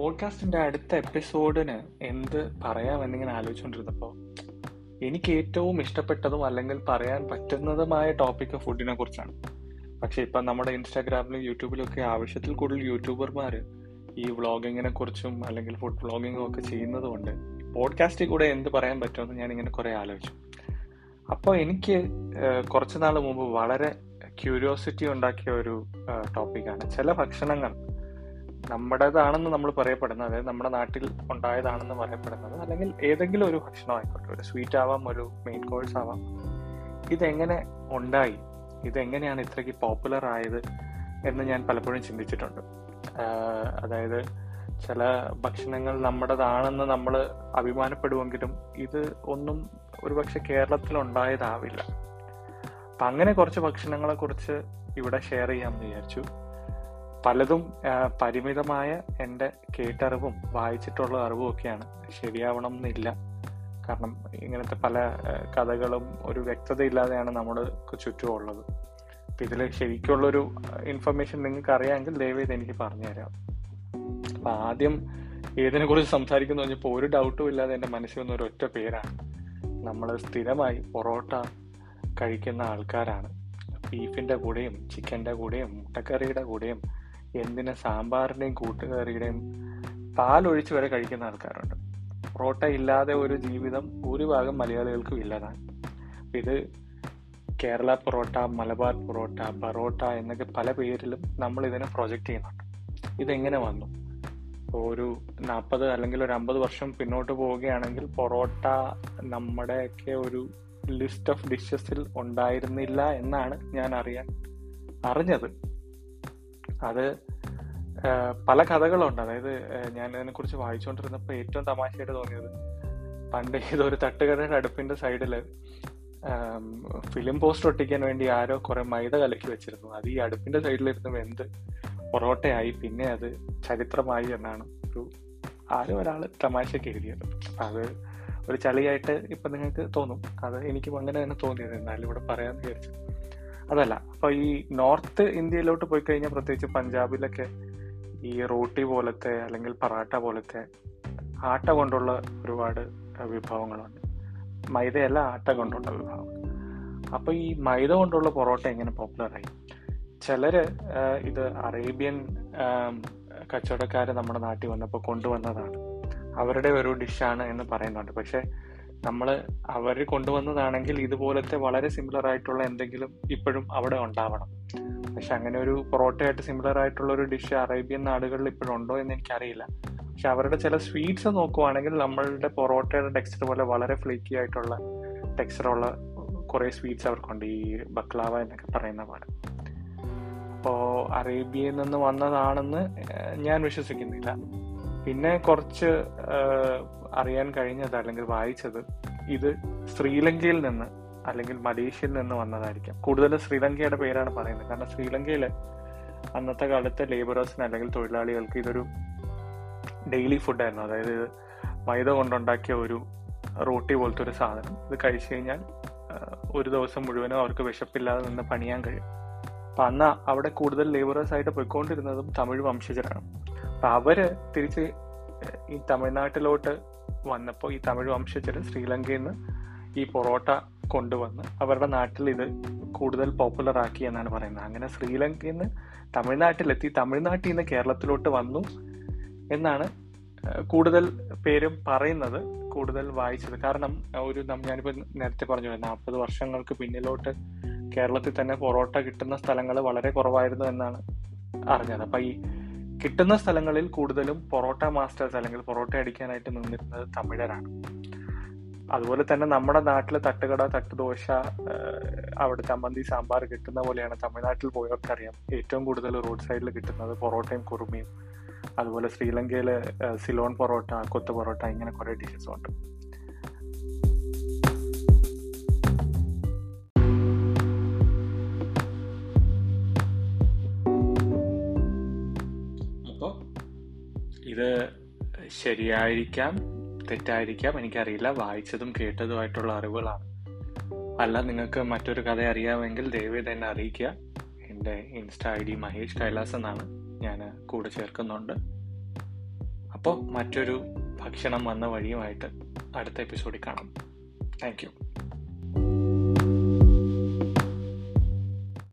പോഡ്കാസ്റ്റിന്റെ അടുത്ത എപ്പിസോഡിന് എന്ത് പറയാമെന്നിങ്ങനെ ആലോചിച്ചുകൊണ്ടിരുന്നപ്പോൾ എനിക്ക് ഏറ്റവും ഇഷ്ടപ്പെട്ടതും അല്ലെങ്കിൽ പറയാൻ പറ്റുന്നതുമായ ടോപ്പിക് ഫുഡിനെ കുറിച്ചാണ്. പക്ഷെ ഇപ്പം നമ്മുടെ ഇൻസ്റ്റാഗ്രാമിലും യൂട്യൂബിലും ഒക്കെ ആവശ്യത്തിൽ കൂടുതൽ യൂട്യൂബർമാർ ഈ വ്ളോഗിങ്ങിനെ കുറിച്ചും അല്ലെങ്കിൽ ഫുഡ് വ്ളോഗിങ്ങും ഒക്കെ ചെയ്യുന്നത് കൊണ്ട് പോഡ്കാസ്റ്റിൽ കൂടെ എന്ത് പറയാൻ പറ്റുമെന്ന് ഞാൻ ഇങ്ങനെ കുറേ ആലോചിച്ചു. അപ്പോൾ എനിക്ക് കുറച്ച് നാൾ മുമ്പ് വളരെ ക്യൂരിയോസിറ്റി ഉണ്ടാക്കിയ ഒരു ടോപ്പിക്കാണ് ചില ഭക്ഷണങ്ങൾ നമ്മുടേതാണെന്ന് നമ്മൾ പറയപ്പെടുന്നത് അതായത് നമ്മുടെ നാട്ടിൽ ഉണ്ടായതാണെന്ന് പറയപ്പെടുന്നത് അല്ലെങ്കിൽ ഏതെങ്കിലും ഒരു ഭക്ഷണം ആയിക്കോട്ടെ ഒരു സ്വീറ്റ് ആവാം ഒരു മെയിൻ കോഴ്സ് ആവാം. ഇതെങ്ങനെ ഉണ്ടായി? ഇതെങ്ങനെയാണ് ഇത്രയ്ക്ക് പോപ്പുലർ ആയത് എന്ന് ഞാൻ പലപ്പോഴും ചിന്തിച്ചിട്ടുണ്ട്. അതായത് ചില ഭക്ഷണങ്ങൾ നമ്മുടേതാണെന്ന് നമ്മൾ അഭിമാനപ്പെടുമെങ്കിലും ഇത് ഒന്നും ഒരുപക്ഷെ കേരളത്തിൽ ഉണ്ടായതാവില്ല. അപ്പൊ അങ്ങനെ കുറച്ച് ഭക്ഷണങ്ങളെ കുറിച്ച് ഇവിടെ ഷെയർ ചെയ്യാമെന്ന് വിചാരിച്ചു. പലതും പരിമിതമായ എന്റെ കേട്ടറിവും വായിച്ചിട്ടുള്ള അറിവും ഒക്കെയാണ് ശരിയാവണം എന്നില്ല കാരണം ഇങ്ങനത്തെ പല കഥകളും ഒരു വ്യക്തതയില്ലാതെയാണ് നമ്മുടെ ചുറ്റും ഉള്ളത് അപ്പം ഇതിൽ ശരിക്കുള്ളൊരു ഇൻഫർമേഷൻ നിങ്ങൾക്ക് അറിയാമെങ്കിൽ ദയവേത് എനിക്ക് പറഞ്ഞുതരാം. അപ്പം ആദ്യം ഏതിനെ കുറിച്ച് സംസാരിക്കുന്നു പറഞ്ഞപ്പോൾ ഒരു ഡൗട്ടും ഇല്ലാതെ എന്റെ മനസ്സിൽ വന്ന ഒരു ഒറ്റ പേരാണ്. നമ്മൾ സ്ഥിരമായി പൊറോട്ട കഴിക്കുന്ന ആൾക്കാരാണ്. ബീഫിന്റെ കൂടെയും ചിക്കന്റെ കൂടെയും മുട്ടക്കറിയുടെ കൂടെയും എന്തിന് സാമ്പാറിന്റെയും കൂട്ടുകറിയുടെയും പാലൊഴിച്ച് വരെ കഴിക്കുന്ന ആൾക്കാരുണ്ട്. പൊറോട്ട ഇല്ലാതെ ഒരു ജീവിതം ഭൂരിഭാഗം മലയാളികൾക്കും ഇല്ലതാണ്. ഇത് കേരള പൊറോട്ട മലബാർ പൊറോട്ട പൊറോട്ട എന്നൊക്കെ പല പേരിലും നമ്മൾ ഇതിനെ പ്രൊജക്റ്റ് ചെയ്യുന്നുണ്ട്. ഇതെങ്ങനെ വന്നു? ഒരു നാൽപ്പത് അല്ലെങ്കിൽ ഒരു അമ്പത് വർഷം പിന്നോട്ട് പോവുകയാണെങ്കിൽ പൊറോട്ട നമ്മുടെയൊക്കെ ഒരു ലിസ്റ്റ് ഓഫ് ഡിഷസിൽ ഉണ്ടായിരുന്നില്ല എന്നാണ് ഞാൻ അറിയാൻ അറിഞ്ഞത്. അത് പല കഥകളുണ്ട്. അതായത് ഞാൻ ഇതിനെ കുറിച്ച് വായിച്ചുകൊണ്ടിരുന്നപ്പോൾ ഏറ്റവും തമാശയായിട്ട് തോന്നിയത് പണ്ട് ഇതൊരു തട്ടുകടയുടെ അടുപ്പിന്റെ സൈഡിൽ ഫിലിം പോസ്റ്റർ ഒട്ടിക്കാൻ വേണ്ടി ആരോ കുറെ മൈദ കലക്കി വെച്ചിരുന്നു. അത് ഈ അടുപ്പിന്റെ സൈഡിലിരുന്ന് വെന്ത് പൊറോട്ടയായി. പിന്നെ അത് ചരിത്രമായി എന്നാണ് ഒരു ആരോ ഒരാൾ തമാശയ്ക്ക് എഴുതിയത്. അത് ഒരു ചളിയായിട്ട് ഇപ്പൊ നിങ്ങൾക്ക് തോന്നും. അത് എനിക്കും അങ്ങനെ തന്നെ തോന്നിയത്. എന്നാലും ഇവിടെ പറയാന്ന് വിചാരിച്ചു. അതല്ല അപ്പൊ ഈ നോർത്ത് ഇന്ത്യയിലോട്ട് പോയി കഴിഞ്ഞാൽ പ്രത്യേകിച്ച് പഞ്ചാബിലൊക്കെ ഈ റോട്ടി പോലത്തെ അല്ലെങ്കിൽ പറാട്ട പോലത്തെ ആട്ട കൊണ്ടുള്ള ഒരുപാട് വിഭവങ്ങളുണ്ട്. മൈദയല്ല ആട്ട കൊണ്ടുള്ള വിഭവം. അപ്പൊ ഈ മൈദ കൊണ്ടുള്ള പൊറോട്ട എങ്ങനെ പോപ്പുലറായി? ചിലര് ഇത് അറേബ്യൻ കച്ചവടക്കാര് നമ്മുടെ നാട്ടിൽ വന്നപ്പോൾ കൊണ്ടുവന്നതാണ്. അവരുടെ ഒരു ഡിഷാണ് എന്ന് പറയുന്നുണ്ട്. പക്ഷെ നമ്മൾ അവർ കൊണ്ടുവന്നതാണെങ്കിൽ ഇതുപോലത്തെ വളരെ സിമിലർ ആയിട്ടുള്ള എന്തെങ്കിലും ഇപ്പോഴും അവിടെ ഉണ്ടാവണം. പക്ഷെ അങ്ങനെ ഒരു പൊറോട്ടയായിട്ട് സിമിലർ ആയിട്ടുള്ള ഒരു ഡിഷ് അറേബ്യൻ നാടുകളിൽ ഇപ്പോഴും ഉണ്ടോ എന്ന് എനിക്കറിയില്ല. പക്ഷെ അവരുടെ ചില സ്വീറ്റ്സ് നോക്കുവാണെങ്കിൽ നമ്മളുടെ പൊറോട്ടയുടെ ടെക്സ്ചർ പോലെ വളരെ ഫ്ലേക്കി ആയിട്ടുള്ള ടെക്സ്ചറുള്ള കുറെ സ്വീറ്റ്സ് അവർക്കുണ്ട്. ഈ ബക്ലാവ എന്നൊക്കെ പറയുന്ന പോലെ. അപ്പോ അറേബ്യയിൽ നിന്ന് വന്നതാണെന്ന് ഞാൻ വിശ്വസിക്കുന്നില്ല. പിന്നെ കുറച്ച് അറിയാൻ കഴിഞ്ഞത് അല്ലെങ്കിൽ വായിച്ചത് ഇത് ശ്രീലങ്കയിൽ നിന്ന് അല്ലെങ്കിൽ മലേഷ്യയിൽ നിന്ന് വന്നതായിരിക്കാം. കൂടുതൽ ശ്രീലങ്കയുടെ പേരാണ് പറയുന്നത്. കാരണം ശ്രീലങ്കയിൽ അന്നത്തെ കാലത്തെ ലേബറേഴ്സിന് അല്ലെങ്കിൽ തൊഴിലാളികൾക്ക് ഇതൊരു ഡെയിലി ഫുഡായിരുന്നു അതായത് മൈദ കൊണ്ടുണ്ടാക്കിയ ഒരു റോട്ടി പോലത്തെ ഒരു സാധനം. ഇത് കഴിച്ചു കഴിഞ്ഞാൽ ഒരു ദിവസം മുഴുവനും അവർക്ക് വിശപ്പില്ലാതെ നിന്ന് പണിയാൻ കഴിയും. അപ്പൊ അന്ന് അവിടെ കൂടുതൽ ലേബറേഴ്സ് ആയിട്ട് പോയിക്കൊണ്ടിരുന്നതും തമിഴ് വംശജരാണ്. അപ്പൊ അവർ തിരിച്ച് ഈ തമിഴ്നാട്ടിലോട്ട് വന്നപ്പോൾ ഈ തമിഴ് വംശജര് ശ്രീലങ്കയിൽ നിന്ന് ഈ പൊറോട്ട കൊണ്ടുവന്ന് അവരുടെ നാട്ടിൽ ഇത് കൂടുതൽ പോപ്പുലർ ആക്കി എന്നാണ് പറയുന്നത്. അങ്ങനെ ശ്രീലങ്കയിൽ നിന്ന് തമിഴ്നാട്ടിലെത്തി തമിഴ്നാട്ടിൽ നിന്ന് കേരളത്തിലോട്ട് വന്നു എന്നാണ് കൂടുതൽ പേരും പറയുന്നത് കൂടുതൽ വായിച്ചത്. കാരണം ഒരു ഞാനിപ്പോൾ ഞാനിപ്പോ നേരത്തെ പറഞ്ഞു നാൽപ്പത് വർഷങ്ങൾക്ക് പിന്നിലോട്ട് കേരളത്തിൽ തന്നെ പൊറോട്ട കിട്ടുന്ന സ്ഥലങ്ങൾ വളരെ കുറവായിരുന്നു എന്നാണ് അറിഞ്ഞത്. അപ്പൊ ഈ കിട്ടുന്ന സ്ഥലങ്ങളിൽ കൂടുതലും പൊറോട്ട മാസ്റ്റേഴ്സ് അല്ലെങ്കിൽ പൊറോട്ട അടിക്കാനായിട്ട് നിന്നിരുന്നത് തമിഴരാണ്. അതുപോലെ തന്നെ നമ്മുടെ നാട്ടിൽ തട്ടുകട തട്ടുദോശ അവിടെ ചമ്മന്തി സാമ്പാർ കിട്ടുന്ന പോലെയാണ് തമിഴ്നാട്ടിൽ പോയവർക്ക് അറിയാം ഏറ്റവും കൂടുതൽ റോഡ് സൈഡിൽ കിട്ടുന്നത് പൊറോട്ടയും കുറുമയും. അതുപോലെ ശ്രീലങ്കയിൽ സിലോൺ പൊറോട്ട കൊത്തു പൊറോട്ട ഇങ്ങനെ കുറേ ഡിഷസ് ഉണ്ട്. ഇത് ശരിയായിരിക്കാം തെറ്റായിരിക്കാം എനിക്കറിയില്ല. വായിച്ചതും കേട്ടതുമായിട്ടുള്ള അറിവുകളാണ്. അല്ല നിങ്ങൾക്ക് മറ്റൊരു കഥ അറിയാമെങ്കിൽ ദയവേത് എന്നെ അറിയിക്കുക. എന്റെ insta I D Mahesh Kailas എന്നാണ് ഞാൻ കൂടെ ചേർക്കുന്നുണ്ട്. അപ്പോൾ മറ്റൊരു ഭക്ഷണം വന്ന വഴിയുമായിട്ട് അടുത്ത എപ്പിസോഡിൽ കാണാം. താങ്ക്